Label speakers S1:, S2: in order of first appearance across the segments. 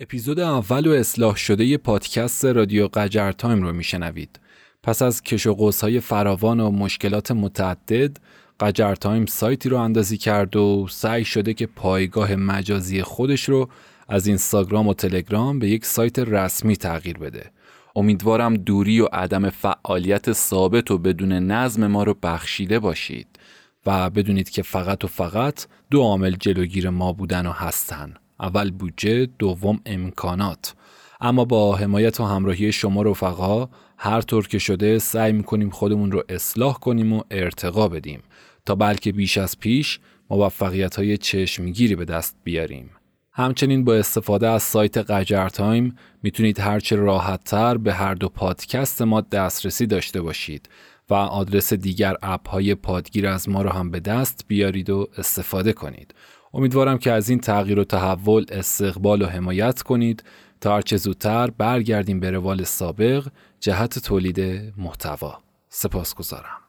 S1: اپیزود اول و اصلاح شده پادکست رادیو قجر تایم رو میشنوید. پس از کش و های فراوان و مشکلات متعدد قجر تایم سایتی رو اندازی کرد و سعی شده که پایگاه مجازی خودش رو از اینستاگرام و تلگرام به یک سایت رسمی تغییر بده. امیدوارم دوری و عدم فعالیت ثابت و بدون نظم ما رو بخشیده باشید و بدونید که فقط و فقط دو عامل جلوگیر ما بودن و هستن. اول بودجه دوم امکانات اما با حمایت و همراهی شما رفقا هر طور که شده سعی می‌کنیم خودمون رو اصلاح کنیم و ارتقا بدیم تا بلکه بیش از پیش موفقیت های چشمگیری به دست بیاریم. همچنین با استفاده از سایت قجر تایم می‌تونید هرچه راحت تر به هر دو پادکست ما دسترسی داشته باشید و آدرس دیگر اپ های پادگیر از ما رو هم به دست بیارید و استفاده کنید. امیدوارم که از این تغییر و تحول استقبال و حمایت کنید تا هرچه زودتر برگردیم به روال سابق جهت تولید محتوا. سپاسگزارم.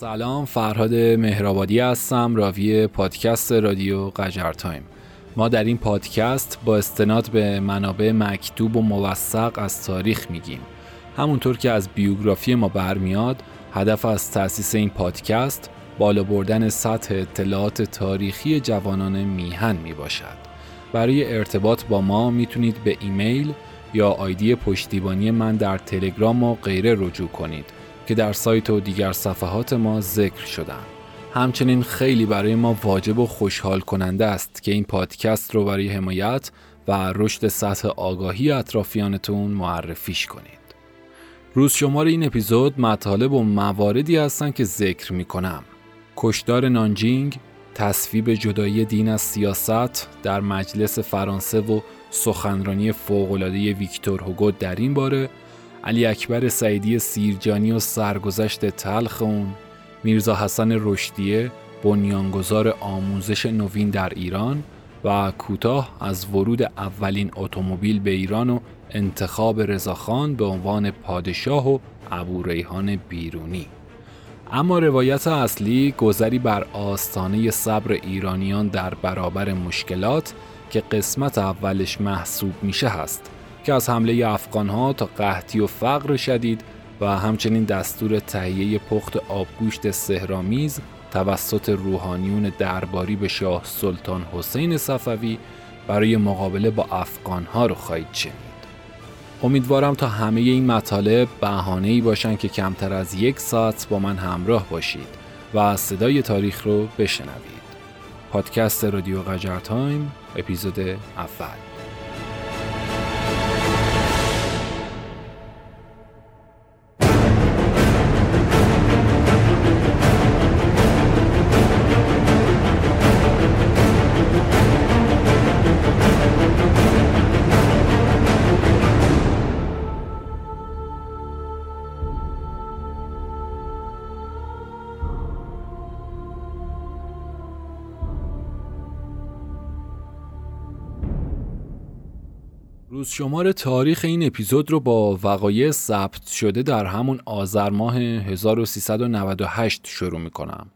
S1: سلام فرهاد مهرآبادی هستم راوی پادکست رادیو قجر تایم. ما در این پادکست با استناد به منابع مکتوب و موثق از تاریخ میگیم. همونطور که از بیوگرافی ما برمیاد هدف از تأسیس این پادکست بالا بردن سطح اطلاعات تاریخی جوانان میهن می باشد. برای ارتباط با ما می‌تونید به ایمیل یا آیدی پشتیبانی من در تلگرام و غیره رجوع کنید. که در سایت و دیگر صفحات ما ذکر شدن. همچنین خیلی برای ما واجب و خوشحال کننده است که این پادکست رو برای حمایت و رشد سطح آگاهی اطرافیانتون معرفیش کنید. روز شمار این اپیزود مطالب و مواردی هستند که ذکر می کنم. کشدار نانجینگ، تصویب جدایی دین از سیاست در مجلس فرانسه و سخنرانی فوق‌العاده ویکتور هوگو در این باره علی اکبر سعیدی سیرجانی و سرگذشت تلخ اون میرزا حسن رشدیه بنیانگذار آموزش نوین در ایران و کوتاه از ورود اولین اتومبیل به ایران و انتخاب رضاخان به عنوان پادشاه و ابو ریحان بیرونی. اما روایت اصلی گذری بر آستانه صبر ایرانیان در برابر مشکلات که قسمت اولش محسوب میشه هست. که از حمله افغانها تا قحطی و فقر شدید و همچنین دستور تهیه پخت آبگوشت سهرامیز توسط روحانیون درباری به شاه سلطان حسین صفوی برای مقابله با افغانها رو خواهید شنید. امیدوارم تا همه این مطالب بهانه‌ای باشن که کمتر از یک ساعت با من همراه باشید و صدای تاریخ رو بشنوید. پادکست رادیو قجر تایم اپیزود اول روز شمار تاریخ این اپیزود رو با وقایع ثبت شده در همون آذر ماه 1398 شروع می‌کنم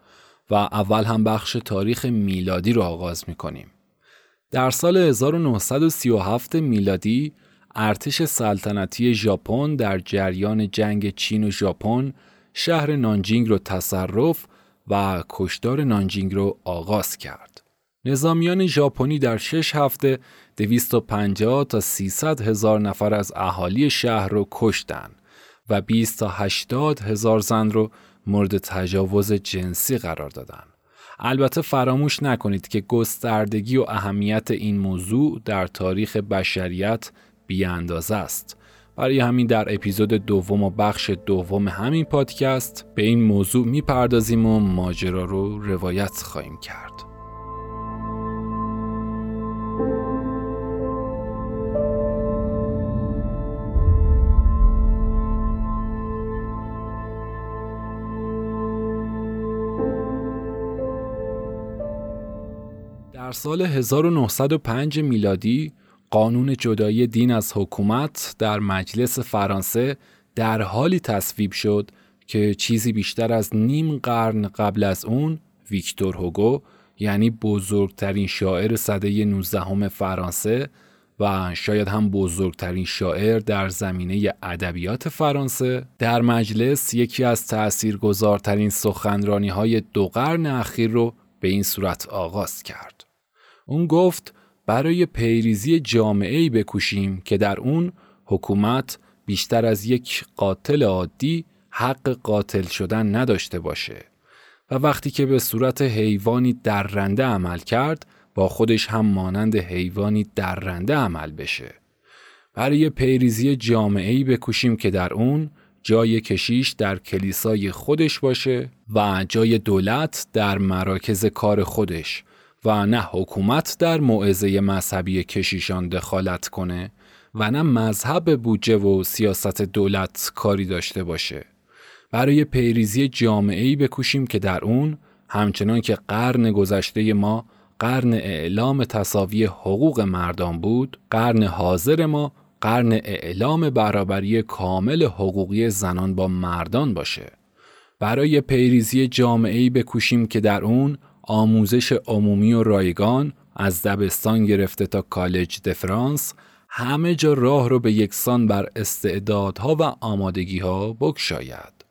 S1: و اول هم بخش تاریخ میلادی رو آغاز می‌کنیم. در سال 1937 میلادی ارتش سلطنتی ژاپن در جریان جنگ چین و ژاپن شهر نانجینگ رو تصرف و کشدار نانجینگ رو آغاز کرد. نظامیان ژاپنی در شش هفته 250 تا 300 هزار نفر از اهالی شهر رو کشتن و 20 تا 80 هزار زن رو مورد تجاوز جنسی قرار دادن. البته فراموش نکنید که گستردگی و اهمیت این موضوع در تاریخ بشریت بیاندازه است. برای همین در اپیزود دوم و بخش دوم همین پادکست به این موضوع می‌پردازیم و ماجرا رو روایت خواهیم کرد. سال 1905 میلادی قانون جدایی دین از حکومت در مجلس فرانسه در حالی تصویب شد که چیزی بیشتر از نیم قرن قبل از اون ویکتور هوگو یعنی بزرگترین شاعر سده 19 فرانسه و شاید هم بزرگترین شاعر در زمینه ادبیات فرانسه در مجلس یکی از تأثیرگذارترین سخنرانی های دو قرن اخیر رو به این صورت آغاز کرد. اون گفت برای پیریزی جامعه بکوشیم که در اون حکومت بیشتر از یک قاتل عادی حق قاتل شدن نداشته باشه. و وقتی که به صورت حیوانی درنده عمل کرد با خودش هم مانند حیوانی درنده عمل بشه. برای پیریزی جامعه‌ای بکوشیم که در اون جای کشیش در کلیسای خودش باشه و جای دولت در مراکز کار خودش و نه حکومت در موعظه مذهبی کشیشان دخالت کنه و نه مذهب بودجه و سیاست دولت کاری داشته باشه. برای پیریزی جامعه‌ای بکوشیم که در اون همچنان که قرن گذشته ما قرن اعلام تصاوی حقوق مردان بود قرن حاضر ما قرن اعلام برابری کامل حقوقی زنان با مردان باشه. برای پیریزی جامعه‌ای بکوشیم که در اون آموزش عمومی و رایگان از دبستان گرفته تا کالج دفرانس همه جا راه رو به یکسان بر استعدادها و آمادگیها بکشاید.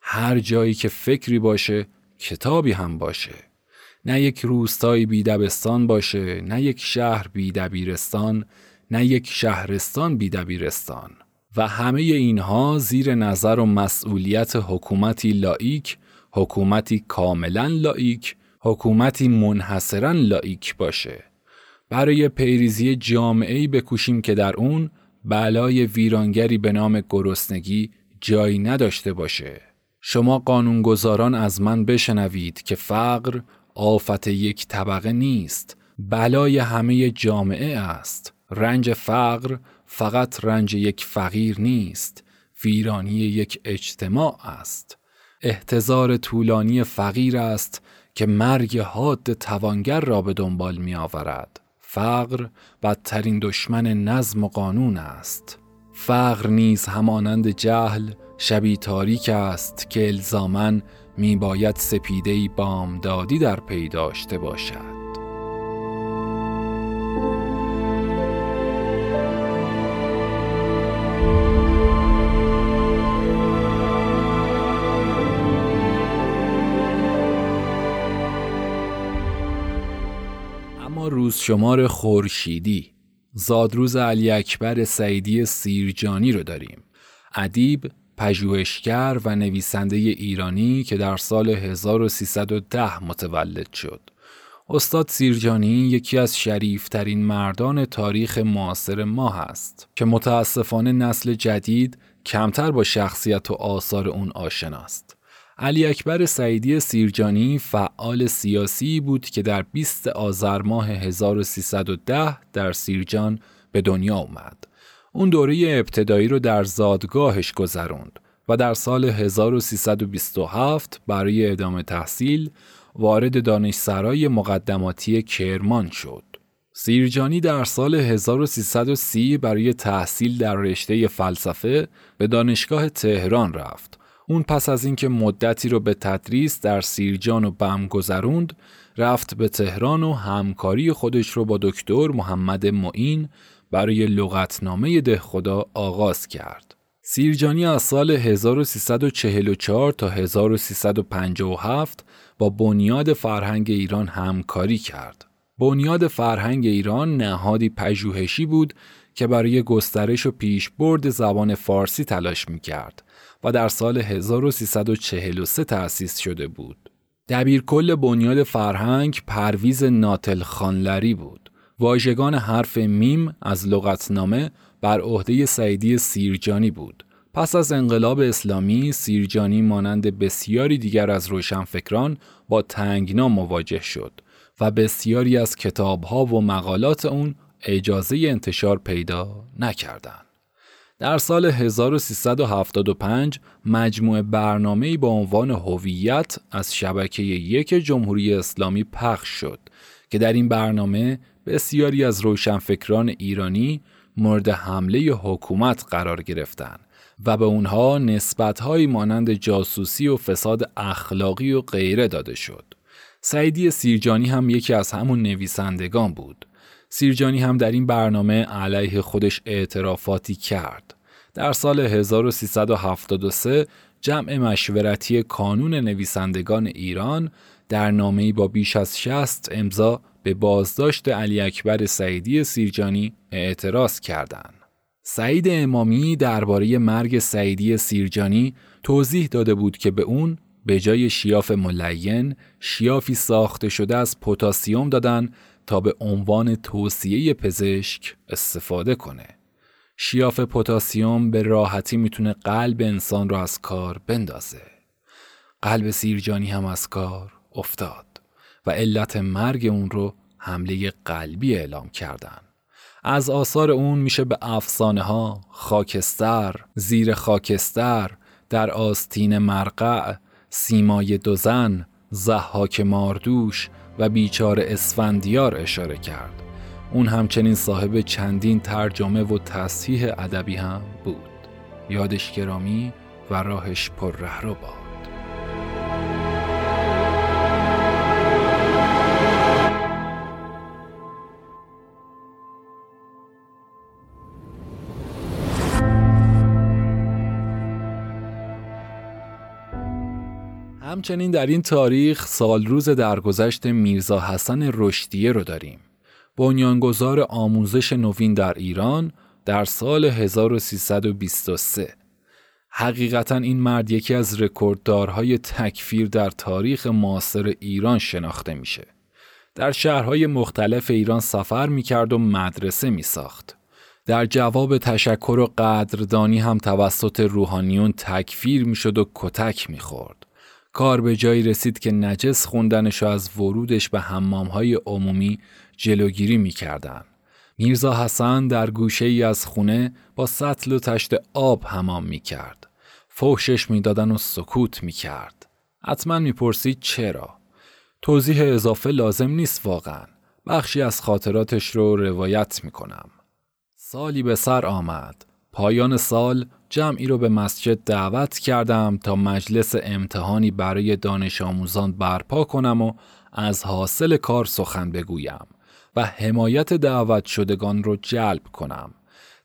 S1: هر جایی که فکری باشه کتابی هم باشه. نه یک روستایی بی دبستان باشه، نه یک شهر بی دبیرستان، نه یک شهرستان بی دبیرستان. و همه اینها زیر نظر و مسئولیت حکومتی لائیک، حکومتی کاملا لائیک، حکومتی منحصرا لائیک باشه. برای پیریزی جامعه‌ای بکوشیم که در اون بلای ویرانگری به نام گرسنگی جایی نداشته باشه. شما قانونگذاران از من بشنوید که فقر آفت یک طبقه نیست بلای همه جامعه است رنج فقر فقط رنج یک فقیر نیست ویرانی یک اجتماع است احتضار طولانی فقیر است که مرگ حاد توانگر را به دنبال می آورد فقر بدترین دشمن نظم و قانون است. فقر نیز همانند جهل شبی تاریک است که الزامن می باید سپیده بامدادی در پی داشته باشد. روز شمار خورشیدی. زادروز علی اکبر سعیدی سیرجانی رو داریم. ادیب پژوهشگر و نویسنده ایرانی که در سال 1310 متولد شد. استاد سیرجانی یکی از شریفترین مردان تاریخ معاصر ما هست که متاسفانه نسل جدید کمتر با شخصیت و آثار اون آشناست. علی اکبر سعیدی سیرجانی فعال سیاسی بود که در 20 آذر ماه 1310 در سیرجان به دنیا اومد. اون دوره ابتدایی رو در زادگاهش گذروند و در سال 1327 برای ادامه تحصیل وارد دانشسرای مقدماتی کرمان شد. سیرجانی در سال 1330 برای تحصیل در رشته فلسفه به دانشگاه تهران رفت اون پس از اینکه مدتی رو به تدریس در سیرجان و بم گذروند رفت به تهران و همکاری خودش رو با دکتر محمد معین برای لغتنامه ده خدا آغاز کرد. سیرجانی از سال 1344 تا 1357 با بنیاد فرهنگ ایران همکاری کرد. بنیاد فرهنگ ایران نهادی پژوهشی بود که برای گسترش و پیشبرد زبان فارسی تلاش می کرد و در سال 1343 تأسیس شده بود. دبیر کل بنیاد فرهنگ پرویز ناتل خانلری بود. واژگان حرف میم از لغتنامه بر عهده سعیدی سیرجانی بود. پس از انقلاب اسلامی سیرجانی مانند بسیاری دیگر از روشنفکران با تنگنا مواجه شد و بسیاری از کتابها و مقالات اون اجازه انتشار پیدا نکردند. در سال 1375 مجموعه برنامه‌ای با عنوان هویت از شبکه یک جمهوری اسلامی پخش شد که در این برنامه بسیاری از روشنفکران ایرانی مورد حمله حکومت قرار گرفتند و به اونها نسبتهایی مانند جاسوسی و فساد اخلاقی و غیره داده شد. سعیدی سیرجانی هم یکی از همون نویسندگان بود. سیرجانی هم در این برنامه علیه خودش اعترافاتی کرد. در سال 1373 جمع مشورتی کانون نویسندگان ایران در نامه‌ای با بیش از 60 امضا به بازداشت علی اکبر سعیدی سیرجانی اعتراض کردند. سعید امامی درباره مرگ سعیدی سیرجانی توضیح داده بود که به اون به جای شیاف ملین شیافی ساخته شده از پتاسیم دادن تا به عنوان توصیه پزشک استفاده کنه. شیاف پتاسیم به راحتی می‌تونه قلب انسان رو از کار بندازه. قلب سیرجانی هم از کار افتاد و علت مرگ اون رو حمله قلبی اعلام کردن. از آثار اون میشه به افسانه ها، خاکستر، زیر خاکستر، در آستین مرقع، سیمای دوزن، زحاک ماردوش و بیچار اسفندیار اشاره کرد. اون همچنین صاحب چندین ترجمه و تصحیح ادبی هم بود. یادش گرامی و راهش پر رو باد. همچنین در این تاریخ سال روز درگذشت میرزا حسن رشدیه رو داریم. بنیانگذار آموزش نوین در ایران در سال 1323 حقیقتا این مرد یکی از رکورددارهای تکفیر در تاریخ معاصر ایران شناخته میشه. در شهرهای مختلف ایران سفر می‌کرد و مدرسه میساخت. در جواب تشکر و قدردانی هم توسط روحانیون تکفیر می‌شد و کتک می‌خورد. کار به جایی رسید که نجس خوندنش از ورودش به حمامهای عمومی جلوگیری می‌کردن. میرزا حسن در گوشه ای از خونه با سطل و تشت آب حمام می‌کرد. فوشش می‌دادن و سکوت می‌کرد. حتما می‌پرسید چرا؟ توضیح اضافه لازم نیست واقعا. بخشی از خاطراتش رو روایت می‌کنم. سالی به سر آمد. پایان سال جمعی رو به مسجد دعوت کردم تا مجلس امتحانی برای دانش آموزان برپا کنم و از حاصل کار سخن بگویم و حمایت دعوت شدگان رو جلب کنم.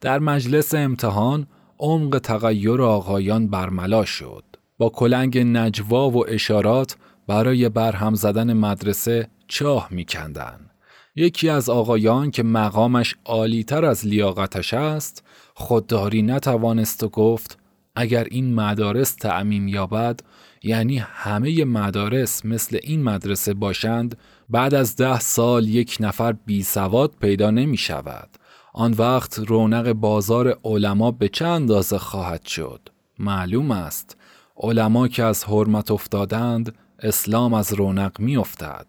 S1: در مجلس امتحان عمق تغییر آقایان برملا شد. با کلنگ نجوا و اشارات برای برهم زدن مدرسه چاه میکندن. یکی از آقایان که مقامش عالیتر از لیاقتش است خودداری نتوانست و گفت اگر این مدارس تعمیم یابد یعنی همه مدارس مثل این مدرسه باشند بعد از ده سال یک نفر بی سواد پیدا نمی شود. آن وقت رونق بازار علما به چند اندازه خواهد شد. معلوم است علما که از حرمت افتادند اسلام از رونق می افتد.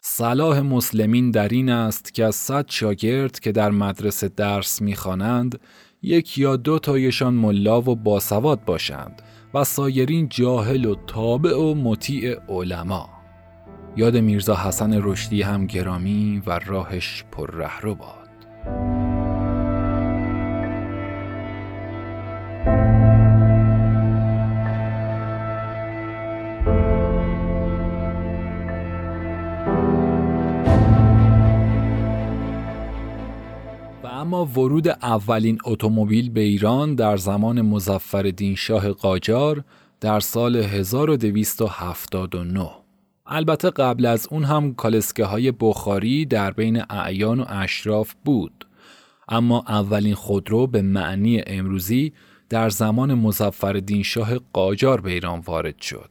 S1: صلاح مسلمین در این است که از صد شاگرد که در مدرسه درس می‌خوانند یک یا دو تایشان ملا و باسواد باشند و سایرین جاهل و تابع و مطیع علما. یاد میرزا حسن رشدی هم گرامی و راهش پر رهرو باد. ورود اولین اتومبیل به ایران در زمان مزفر شاه قاجار در سال 1279 البته قبل از اون هم کالسکه های بخاری در بین اعیان و اشراف بود. اما اولین خودرو به معنی امروزی در زمان مزفر شاه قاجار به ایران وارد شد.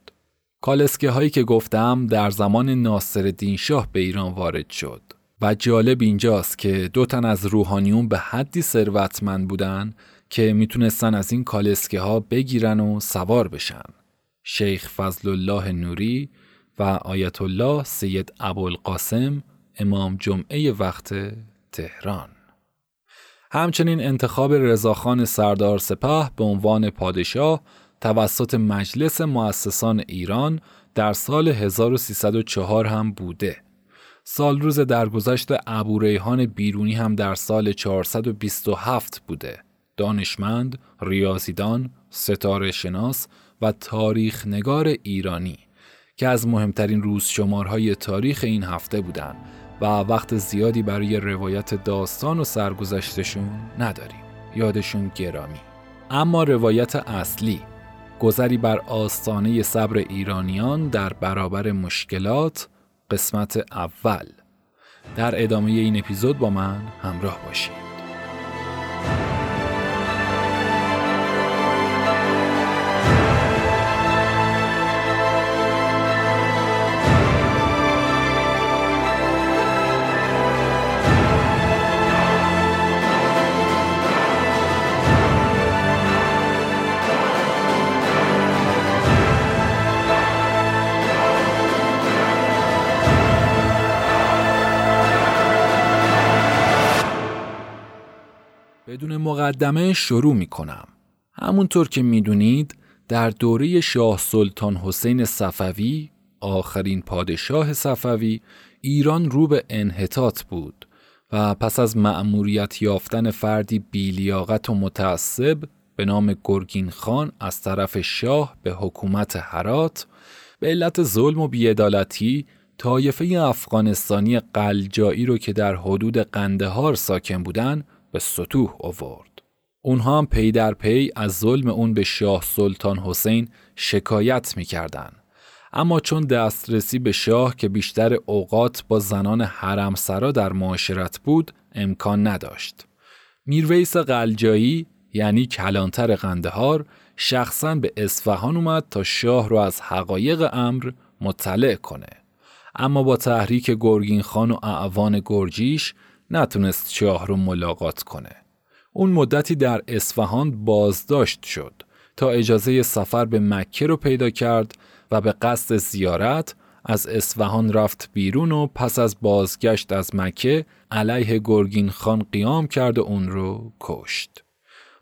S1: کالسکه هایی که گفتم در زمان ناصر شاه به ایران وارد شد. و جالب اینجاست که دو تن از روحانیون به حدی ثروتمند بودن که می‌تونستن از این کالسکه ها بگیرن و سوار بشن. شیخ فضل الله نوری و آیت الله سید ابوالقاسم امام جمعه وقت تهران. همچنین انتخاب رضاخان سردار سپه به عنوان پادشاه توسط مجلس مؤسسان ایران در سال 1304 هم بوده سال روز درگذشت ابوریحان بیرونی هم در سال 427 بوده. دانشمند، ریاضیدان، ستاره شناس و تاریخ نگار ایرانی که از مهمترین روز شمارهای تاریخ این هفته بودن و وقت زیادی برای روایت داستان و سرگذشتشون نداریم. یادشون گرامی. اما روایت اصلی گذری بر آستانه صبر ایرانیان در برابر مشکلات قسمت اول. در ادامه این اپیزود با من همراه باشید. مقدمه شروع می کنم. همونطور که می‌دونید در دوره شاه سلطان حسین صفوی آخرین پادشاه صفوی ایران رو به انحطاط بود و پس از مأموریت یافتن فردی بیلیاقت و متعصب به نام گرگین خان از طرف شاه به حکومت هرات به علت ظلم و بیعدالتی طایفه افغانستانی قلجایی رو که در حدود قندهار ساکن بودند به سطوح آورد. اونها هم پی در پی از ظلم اون به شاه سلطان حسین شکایت می‌کردن. اما چون دسترسی به شاه که بیشتر اوقات با زنان حرم سرا در معاشرت بود امکان نداشت. میرویس قلجایی یعنی کلانتر قندهار شخصا به اصفهان اومد تا شاه رو از حقایق امر مطلع کنه. اما با تحریک گرگین خان و اعوان گرجیش نتونست شاه رو ملاقات کنه. اون مدتی در اصفهان بازداشت شد تا اجازه سفر به مکه رو پیدا کرد و به قصد زیارت از اصفهان رفت بیرون و پس از بازگشت از مکه علیه گرگین خان قیام کرد و اون رو کشت.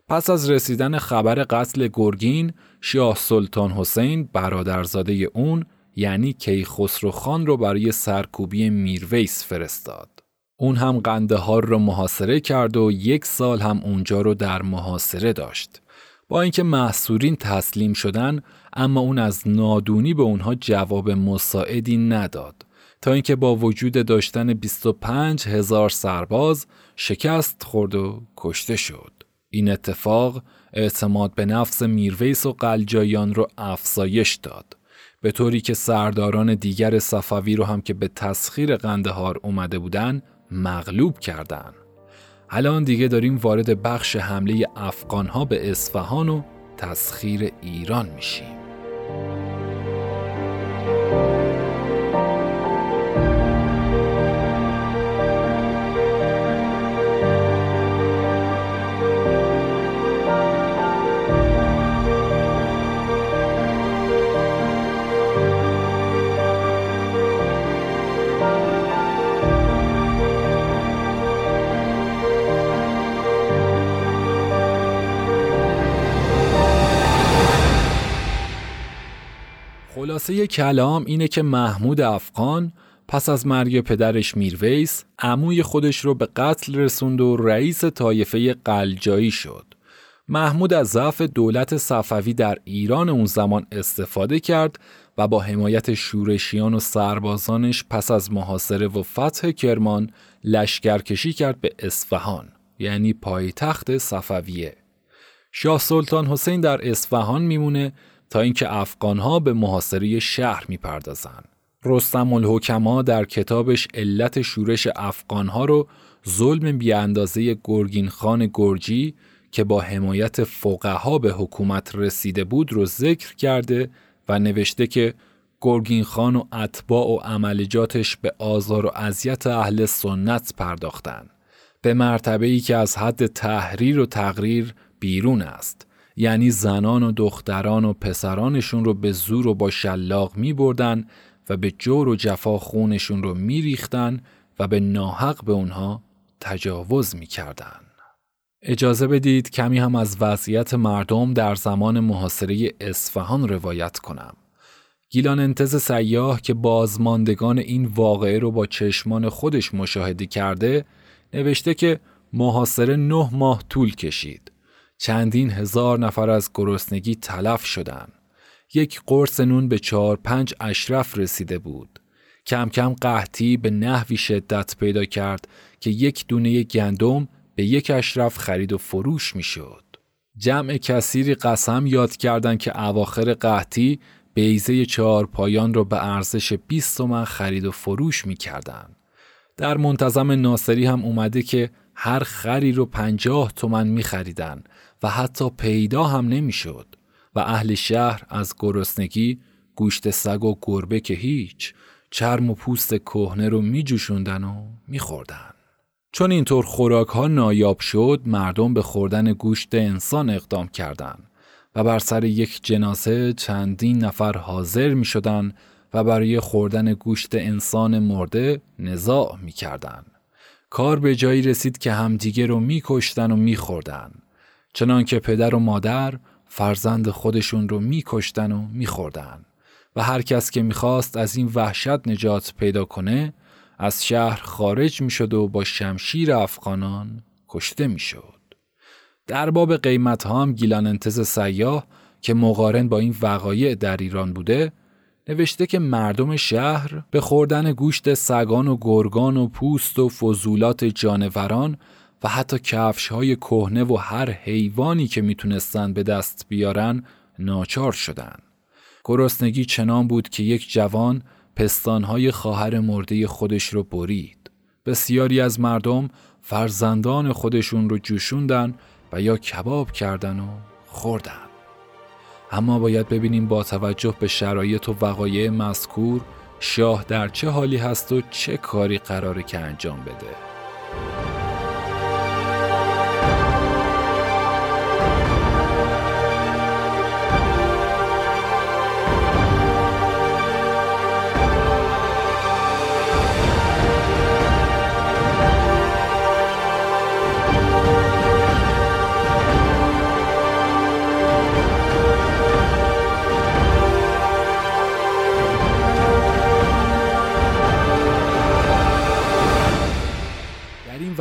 S1: پس از رسیدن خبر قتل گرگین شاه سلطان حسین برادرزاده اون یعنی کیخسرو خان رو برای سرکوبی میرویس فرستاد. اون هم قندهار رو محاصره کرد و یک سال هم اونجا رو در محاصره داشت. با اینکه محصورین تسلیم شدن اما اون از نادونی به اونها جواب مساعدی نداد تا اینکه با وجود داشتن 25 هزار سرباز شکست خورد و کشته شد. این اتفاق اعتماد به نفس میرویس و قلجایان رو افزایش داد. به طوری که سرداران دیگر صفوی رو هم که به تسخیر قندهار اومده بودن مغلوب کردن. الان دیگه داریم وارد بخش حمله افغانها به اصفهان و تسخیر ایران میشیم. خلاصه کلام اینه که محمود افغان پس از مرگ پدرش میرویس عموی خودش رو به قتل رسوند و رئیس طایفه قلجایی شد. محمود از ضعف دولت صفوی در ایران اون زمان استفاده کرد و با حمایت شورشیان و سربازانش پس از محاصره و فتح کرمان لشکرکشی کرد به اصفهان یعنی پایتخت صفویه. شاه سلطان حسین در اصفهان میمونه تا اینکه افغانها به محاصره شهر می‌پردازند. رستم الحکما در کتابش علت شورش افغانها رو ظلم بیاندازه گرگین خان گرجی که با حمایت فقها به حکومت رسیده بود رو ذکر کرده و نوشته که گرگین خان و اتباع و عملجاتش به آزار و اذیت اهل سنت پرداختن به مرتبه ای که از حد تحریر و تقریر بیرون است یعنی زنان و دختران و پسرانشون رو به زور و با شلاق می بردن و به جور و جفا خونشون رو می ریختن و به ناحق به اونها تجاوز می کردن. اجازه بدید کمی هم از وضعیت مردم در زمان محاصره اصفهان روایت کنم. گیلان انتز سیاه که بازماندگان این واقعه رو با چشمان خودش مشاهده کرده نوشته که محاصره نه ماه طول کشید. چندین هزار نفر از گرسنگی تلف شدند. یک قرص نون به چهار پنج اشرف رسیده بود. کم کم قحطی به نحوی شدت پیدا کرد که یک دونه گندم به یک اشرف خرید و فروش می شد. جمع کثیری قسم یاد کردند که اواخر قحطی بیزه چهار پایان را به ارزش 20 تومن خرید و فروش می کردن. در منتظم ناصری هم اومده که هر خری رو پنجاه تومن می خریدن و حتی پیدا هم نمی شد و اهل شهر از گرسنگی گوشت سگ و گربه که هیچ چرم و پوست کهنه رو می جوشوندن و می خوردن. چون اینطور خوراک ها نایاب شد مردم به خوردن گوشت انسان اقدام کردند و بر سر یک جنازه چندین نفر حاضر می شدن و برای خوردن گوشت انسان مرده نزاع می کردن. کار به جایی رسید که همدیگه رو می کشتن و می خوردن. چنان که پدر و مادر فرزند خودشون رو می کشتن و می خوردن. و هر کس که می‌خواست از این وحشت نجات پیدا کنه از شهر خارج می شد و با شمشیر افغانان کشته می شد. در باب قیمت ها هم گیلان انتز سیاه که مقارن با این وقایع در ایران بوده نوشته که مردم شهر به خوردن گوشت سگان و گرگان و پوست و فضولات جانوران و حتی کفش های کهنه و هر حیوانی که می‌تونستن به دست بیارن ناچار شدن. گرسنگی چنان بود که یک جوان پستانهای خواهر مرده خودش رو برید. بسیاری از مردم فرزندان خودشون رو جوشوندن و یا کباب کردن و خوردن. اما باید ببینیم با توجه به شرایط و وقایع مذکور شاه در چه حالی هست و چه کاری قراره که انجام بده.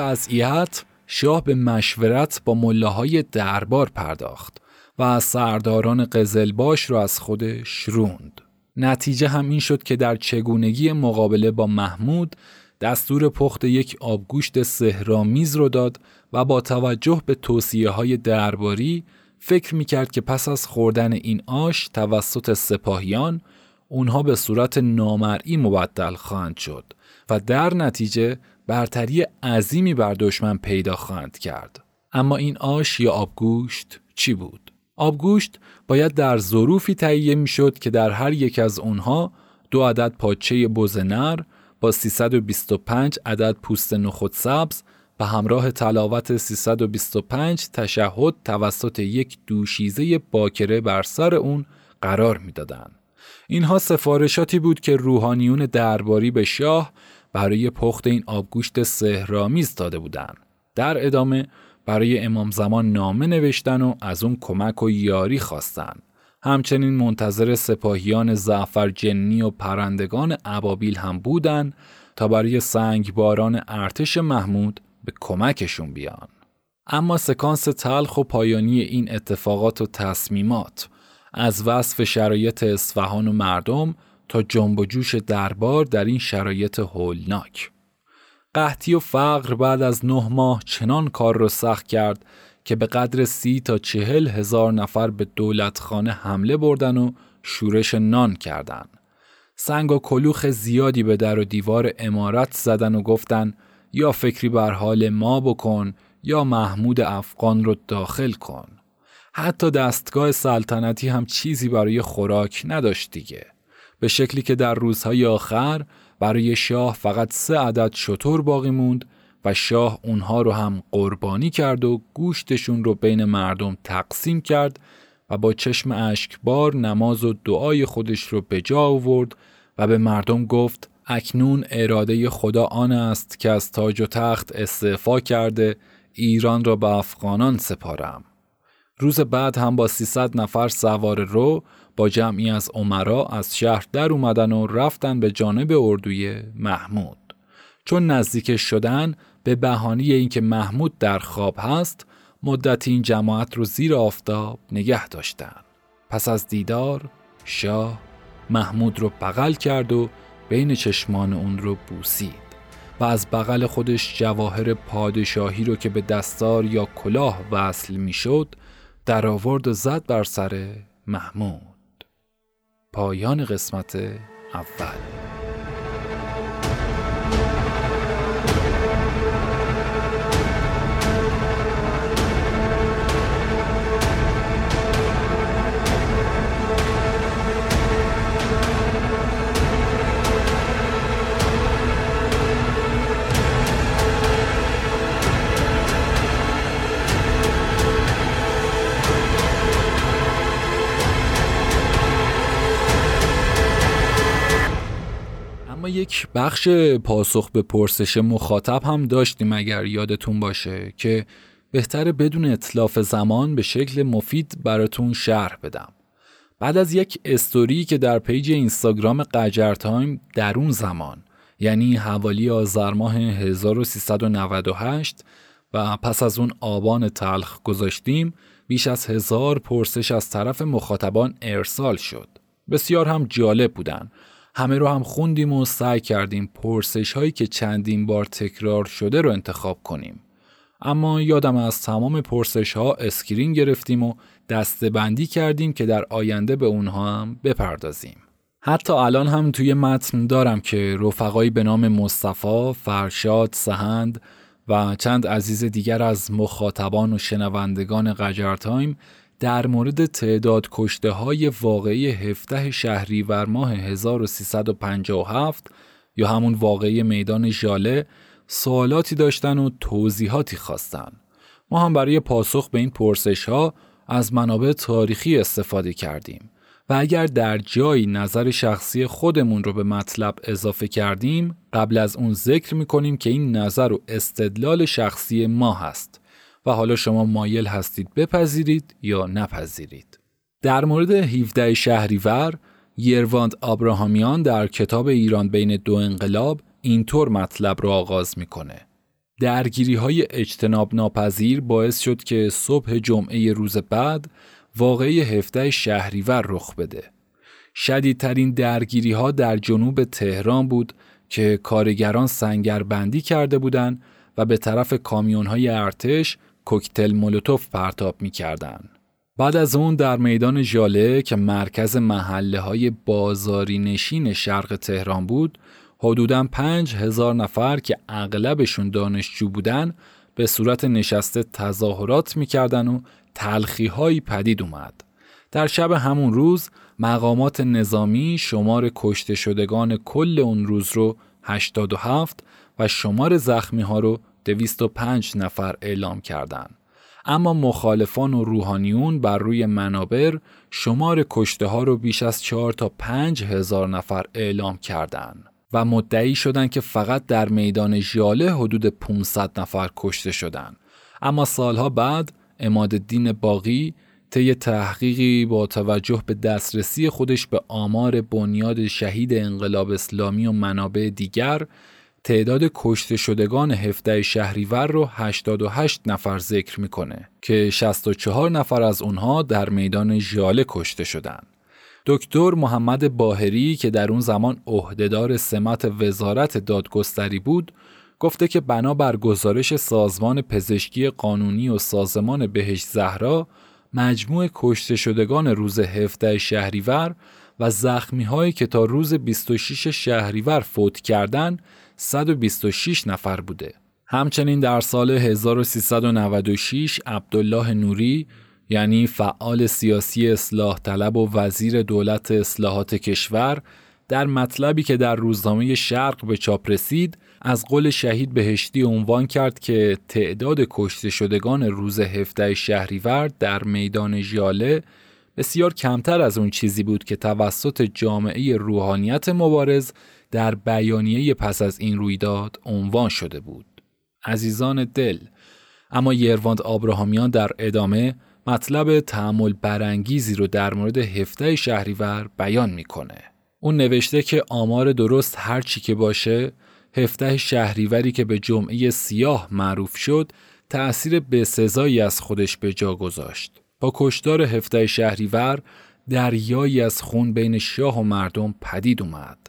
S1: وضعیت شاه به مشورت با ملاهای دربار پرداخت و از سرداران قزلباش را از خودش روند. نتیجه هم این شد که در چگونگی مقابله با محمود دستور پخت یک آبگوشت سهرامیز رو داد و با توجه به توصیه های درباری فکر می کرد که پس از خوردن این آش توسط سپاهیان اونها به صورت نامرئی مبدل خواهند شد و در نتیجه برتری عظیمی بر دشمن پیدا خواهند کرد. اما این آش یا آبگوشت چی بود؟ آبگوشت باید در ظروفی تهیه می‌شد که در هر یک از اونها دو عدد پاچه بز نر با 325 عدد پوست نخود سبز به همراه تلاوت 325 تشهد توسط یک دوشیزه باکره بر سر اون قرار می‌دادند. اینها سفارشاتی بود که روحانیون درباری به شاه برای پخت این آبگوشت سهرامیز داده بودند. در ادامه برای امام زمان نامه نوشتن و از اون کمک و یاری خواستن. همچنین منتظر سپاهیان زعفر جنی و پرندگان ابابیل هم بودن تا برای سنگباران ارتش محمود به کمکشون بیان. اما سکانس تلخ و پایانی این اتفاقات و تصمیمات از وصف شرایط اصفهان و مردم تا جنب و جوش دربار در این شرایط هولناک. قحطی و فقر بعد از نه ماه چنان کار را سخت کرد که به قدر سی تا چهل هزار نفر به دولتخانه حمله بردن و شورش نان کردند. سنگ و کلوخ زیادی به در و دیوار امارت زدن و گفتن یا فکری بر حال ما بکن یا محمود افغان رو داخل کن. حتی دستگاه سلطنتی هم چیزی برای خوراک نداشت دیگه. به شکلی که در روزهای آخر برای شاه فقط سه عدد شطور باقی موند و شاه اونها رو هم قربانی کرد و گوشتشون رو بین مردم تقسیم کرد و با چشم اشکبار نماز و دعای خودش رو به جا آورد و به مردم گفت اکنون اراده خدا آن است که از تاج و تخت استعفا کرده ایران را به افغانان سپارم. روز بعد هم با 300 نفر سوار رو با جمعی از عمرا از شهر در اومدن و رفتن به جانب اردوی محمود. چون نزدیک شدن به بهانه اینکه محمود در خواب هست مدت این جماعت رو زیر آفتاب نگه داشتن. پس از دیدار شاه محمود رو بغل کرد و بین چشمان اون رو بوسید و از بغل خودش جواهر پادشاهی رو که به دستار یا کلاه وصل می‌شد در آورد و زد بر سر محمود پایان قسمت اول. یک بخش پاسخ به پرسش مخاطب هم داشتیم اگر یادتون باشه که بهتره بدون اتلاف زمان به شکل مفید براتون شرح بدم. بعد از یک استوری که در پیج اینستاگرام قجر تایم در اون زمان یعنی حوالی آذر ماه 1398 و پس از اون آبان تلخ گذاشتیم بیش از هزار پرسش از طرف مخاطبان ارسال شد. بسیار هم جالب بودن همه رو هم خوندیم و سعی کردیم پرسش هایی که چندین بار تکرار شده رو انتخاب کنیم. اما یادم از تمام پرسش ها screen گرفتیم و بندی کردیم که در آینده به اونها هم بپردازیم. حتی الان هم توی متن دارم که رفقایی به نام مصطفی، فرشاد، سهند و چند عزیز دیگر از مخاطبان و شنوندگان قجر تایم در مورد تعداد کشته های واقعی 17 شهریور ماه 1357 یا همون واقعی میدان ژاله سوالاتی داشتن و توضیحاتی خواستن. ما هم برای پاسخ به این پرسش ها از منابع تاریخی استفاده کردیم و اگر در جایی نظر شخصی خودمون رو به مطلب اضافه کردیم قبل از اون ذکر می‌کنیم که این نظر و استدلال شخصی ما هست و حالا شما مایل هستید بپذیرید یا نپذیرید. در مورد 17 شهریور یرواند آبراهامیان در کتاب ایران بین دو انقلاب اینطور مطلب را آغاز می‌کنه. درگیری های اجتناب ناپذیر باعث شد که صبح جمعه روز بعد واقعی 17 شهریور رخ بده. شدیدترین درگیری ها در جنوب تهران بود که کارگران سنگربندی کرده بودند و به طرف کامیون های ارتش کوکتل مولوتوف پرتاب می کردن. بعد از اون در میدان ژاله که مرکز محله های بازاری نشین شرق تهران بود حدوداً پنج هزار نفر که اغلبشون دانشجو بودن به صورت نشسته تظاهرات می‌کردن و تلخی هایی پدید اومد. در شب همون روز مقامات نظامی شمار کشته شدگان کل اون روز رو 87 و شمار زخمی ها رو 205 نفر اعلام کردند. اما مخالفان و روحانیون بر روی منابر شمار کشته ها رو بیش از 4 تا 5 هزار نفر اعلام کردند و مدعی شدند که فقط در میدان ژاله حدود 500 نفر کشته شدند. اما سالها بعد اماد الدین باقی طی تحقیقی با توجه به دسترسی خودش به آمار بنیاد شهید انقلاب اسلامی و منابع دیگر تعداد کشته شدگان 17 شهریور رو 88 نفر ذکر می‌کنه که 64 نفر از اونها در میدان ژاله کشته شدند. دکتر محمد باهری که در اون زمان عهدهدار سمت وزارت دادگستری بود گفته که بنابر گزارش سازمان پزشکی قانونی و سازمان بهشت زهرا مجموع کشته شدگان روز 17 شهریور و زخمی هایی که تا روز 26 شهریور فوت کردند 126 نفر بوده. همچنین در سال 1396 عبدالله نوری یعنی فعال سیاسی اصلاح طلب و وزیر دولت اصلاحات کشور در مطلبی که در روزنامه شرق به چاپ رسید از قول شهید بهشتی عنوان کرد که تعداد کشته شدگان روز 17 شهریور در میدان ژاله بسیار کمتر از اون چیزی بود که توسط جامعه روحانیت مبارز در بیانیه پس از این رویداد عنوان شده بود. عزیزان دل اما یرواند آبراهامیان در ادامه مطلب تعمل برانگیزی رو در مورد هفته شهریور بیان می‌کنه. اون نوشته که آمار درست هر چی که باشه هفته شهریوری که به جمعه سیاه معروف شد تأثیر به سزایی از خودش به جا گذاشت. با کشتار هفته شهریور دریایی از خون بین شاه و مردم پدید اومد.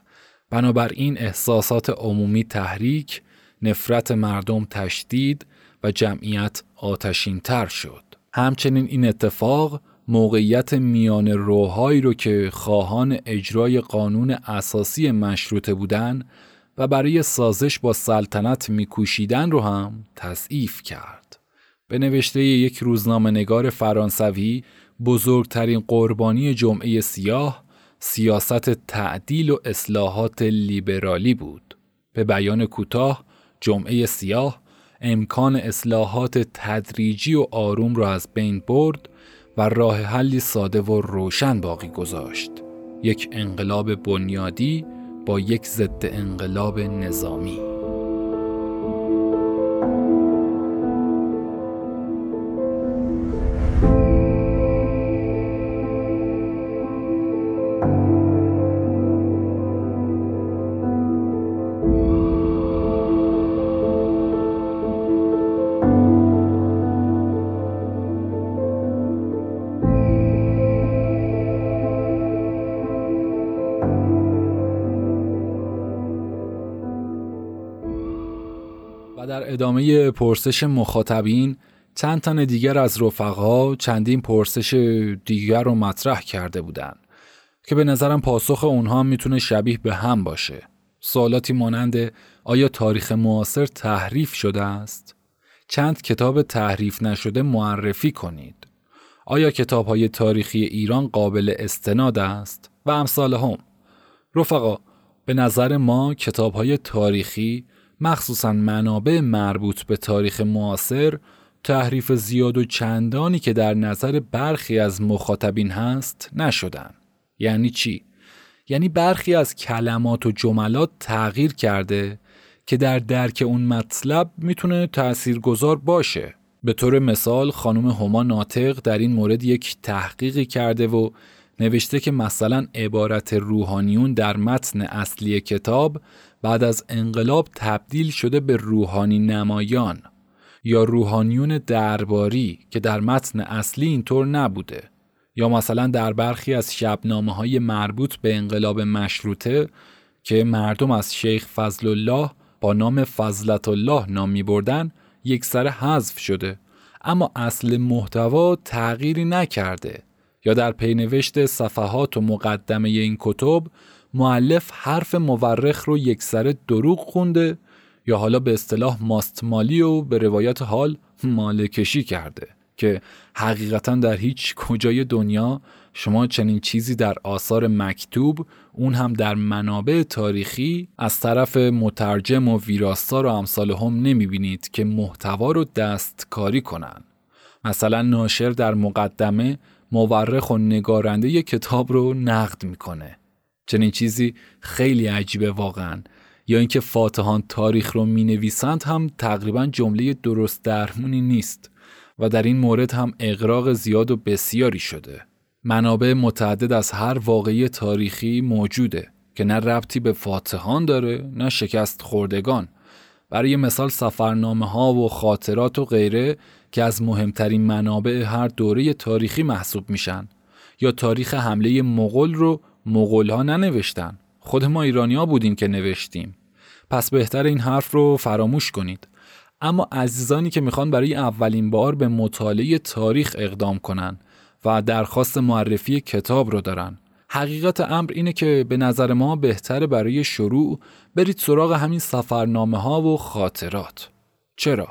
S1: بنابراین احساسات عمومی تحریک، نفرت مردم تشدید و جمعیت آتشین تر شد. همچنین این اتفاق موقعیت میان روهایی رو که خواهان اجرای قانون اساسی مشروطه بودن و برای سازش با سلطنت میکوشیدن رو هم تضعیف کرد. به نوشته یک روزنامه نگار فرانسوی بزرگترین قربانی جمعه سیاه سیاست تعدیل و اصلاحات لیبرالی بود. به بیان کوتاه جمعه سیاه امکان اصلاحات تدریجی و آروم را از بین برد و راه حلی ساده و روشن باقی گذاشت. یک انقلاب بنیادی با یک ضد انقلاب نظامی ادامه پرسش مخاطبین چند تن دیگر از رفقا چندین پرسش دیگر رو مطرح کرده بودند که به نظرم پاسخ اونها می‌تونه شبیه به هم باشه. سوالاتی مانند آیا تاریخ معاصر تحریف شده است؟ چند کتاب تحریف نشده معرفی کنید. آیا کتاب های تاریخی ایران قابل استناد است؟ و امثال هم. رفقا به نظر ما کتاب های تاریخی مخصوصا منابع مربوط به تاریخ معاصر تحریف زیاد و چندانی که در نظر برخی از مخاطبین هست نشدن. یعنی چی؟ یعنی برخی از کلمات و جملات تغییر کرده که در درک اون مطلب می‌تونه گذار باشه. به طور مثال خانم هما ناطق در این مورد یک تحقیقی کرده و نوشته که مثلا عبارت روحانیون در متن اصلی کتاب بعد از انقلاب تبدیل شده به روحانی نمایان یا روحانیون درباری که در متن اصلی اینطور نبوده یا مثلا در برخی از شبنامه های مربوط به انقلاب مشروطه که مردم از شیخ فضل الله با نام فضلت الله نام می بردن یک سر حذف شده. اما اصل محتوا تغییری نکرده یا در پینوشت صفحات و مقدمه این کتب معلف حرف مورخ رو یک سر دروغ خونده یا حالا به اصطلاح ماستمالی و به روایت حال مالکشی کرده که حقیقتا در هیچ کجای دنیا شما چنین چیزی در آثار مکتوب اون هم در منابع تاریخی از طرف مترجم و ویراستار و امثال هم نمی بینید که محتوا رو دستکاری کنن. مثلا ناشر در مقدمه مورخ و نگارنده کتاب رو نقد می‌کنه. چنین چیزی خیلی عجیبه واقعا. یا اینکه فاتحان تاریخ رو می نویسند هم تقریبا جمله درست درمونی نیست و در این مورد هم اقراق زیاد و بسیاری شده. منابع متعدد از هر واقعی تاریخی موجوده که نه ربطی به فاتحان داره نه شکست خوردگان. برای مثال سفرنامه ها و خاطرات و غیره که از مهمترین منابع هر دوره تاریخی محسوب میشن. یا تاریخ حمله مغول رو مغول ها ننوشتن. خود ما ایرانیا بودیم که نوشتیم. پس بهتر این حرف رو فراموش کنید. اما عزیزانی که می‌خوان برای اولین بار به مطالعه تاریخ اقدام کنن و درخواست معرفی کتاب رو دارن. حقیقت امر اینه که به نظر ما بهتر برای شروع برید سراغ همین سفرنامه ها و خاطرات. چرا؟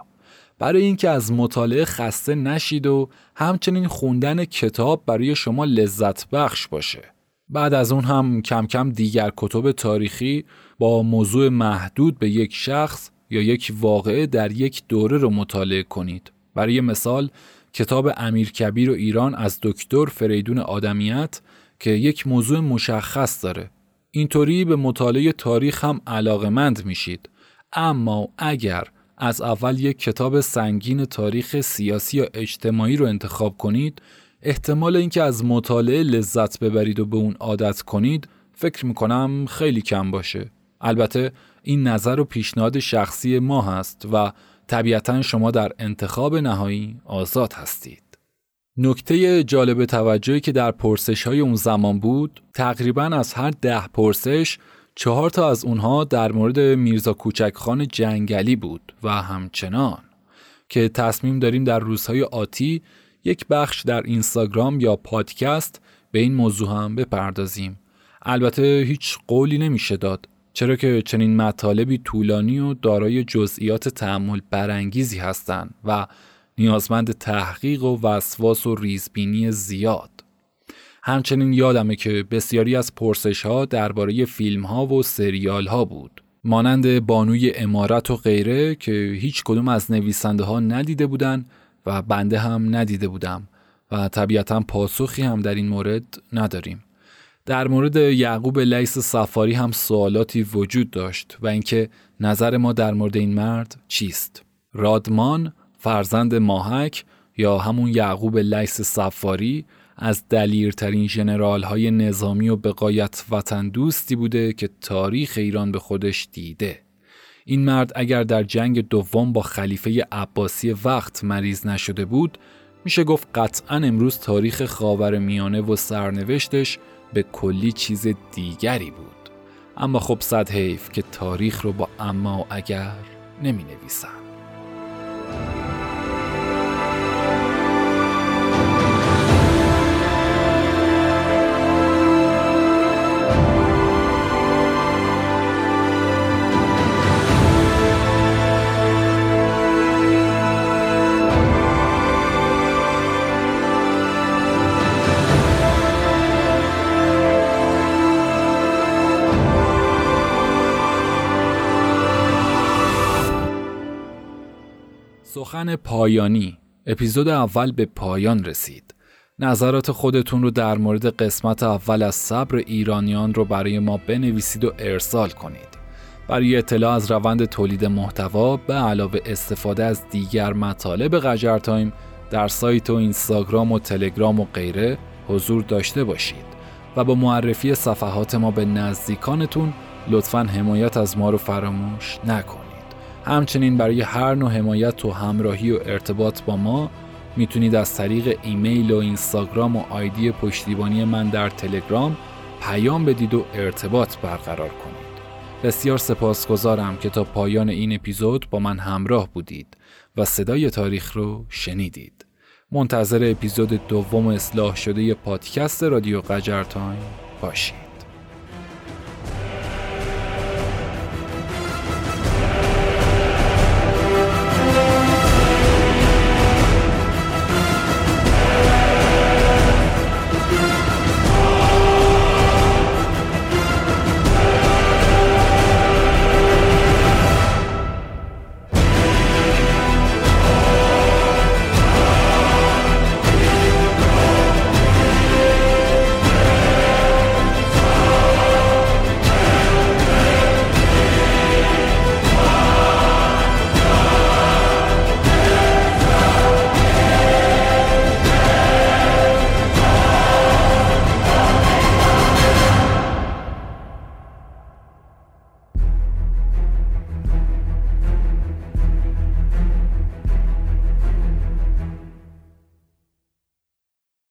S1: برای اینکه از مطالعه خسته نشید و همچنین خوندن کتاب برای شما لذت بخش باشه. بعد از اون هم کم کم دیگر کتب تاریخی با موضوع محدود به یک شخص یا یک واقعه در یک دوره رو مطالعه کنید. برای مثال کتاب امیر کبیر و ایران از دکتر فریدون آدمیت که یک موضوع مشخص داره. اینطوری به مطالعه تاریخ هم علاقمند میشید. اما اگر از اول یک کتاب سنگین تاریخ سیاسی یا اجتماعی رو انتخاب کنید احتمال اینکه از مطالعه لذت ببرید و به اون عادت کنید فکر می‌کنم خیلی کم باشه. البته این نظر و پیشنهاد شخصی ما هست و طبیعتا شما در انتخاب نهایی آزاد هستید. نکته جالب توجهی که در پرسش های اون زمان بود تقریبا از هر ده پرسش چهار تا از اونها در مورد میرزا کوچکخان جنگلی بود و همچنان که تصمیم داریم در روزهای آتی یک بخش در اینستاگرام یا پادکست به این موضوع هم بپردازیم. البته هیچ قولی نمیشه داد چرا که چنین مطالبی طولانی و دارای جزئیات تعمل برانگیزی هستند و نیازمند تحقیق و وسواس و ریزبینی زیاد. همچنین یادمه که بسیاری از پرسش ها درباره فیلم ها و سریال ها بود. مانند بانوی امارت و غیره که هیچ کدوم از نویسنده ها ندیده بودن و بنده هم ندیده بودم و طبیعتا پاسخی هم در این مورد نداریم در مورد یعقوب لیس سفاری هم سوالاتی وجود داشت و اینکه نظر ما در مورد این مرد چیست رادمان فرزند ماهک یا همون یعقوب لیس سفاری از دلیرترین جنرال های نظامی و بقایت وطن دوستی بوده که تاریخ ایران به خودش دیده. این مرد اگر در جنگ دوم با خلیفه عباسی وقت مریض نشده بود میشه گفت قطعا امروز تاریخ خاور میانه و سرنوشتش به کلی چیز دیگری بود. اما خب صد حیف که تاریخ رو با اما و اگر نمی نویسن. سخن پایانی. اپیزود اول به پایان رسید. نظرات خودتون رو در مورد قسمت اول از صبر ایرانیان رو برای ما بنویسید و ارسال کنید. برای اطلاع از روند تولید محتوا به علاوه استفاده از دیگر مطالب قجر تایم در سایت و اینستاگرام و تلگرام و غیره حضور داشته باشید و با معرفی صفحات ما به نزدیکانتون لطفا حمایت از ما رو فراموش نکنید همچنین برای هر نوع حمایت و همراهی و ارتباط با ما می‌تونید از طریق ایمیل و اینستاگرام و آیدی پشتیبانی من در تلگرام پیام بدید و ارتباط برقرار کنید. بسیار سپاسگزارم که تا پایان این اپیزود با من همراه بودید و صدای تاریخ رو شنیدید. منتظر اپیزود دوم اصلاح شده پادکست رادیو قجر تایم باشید.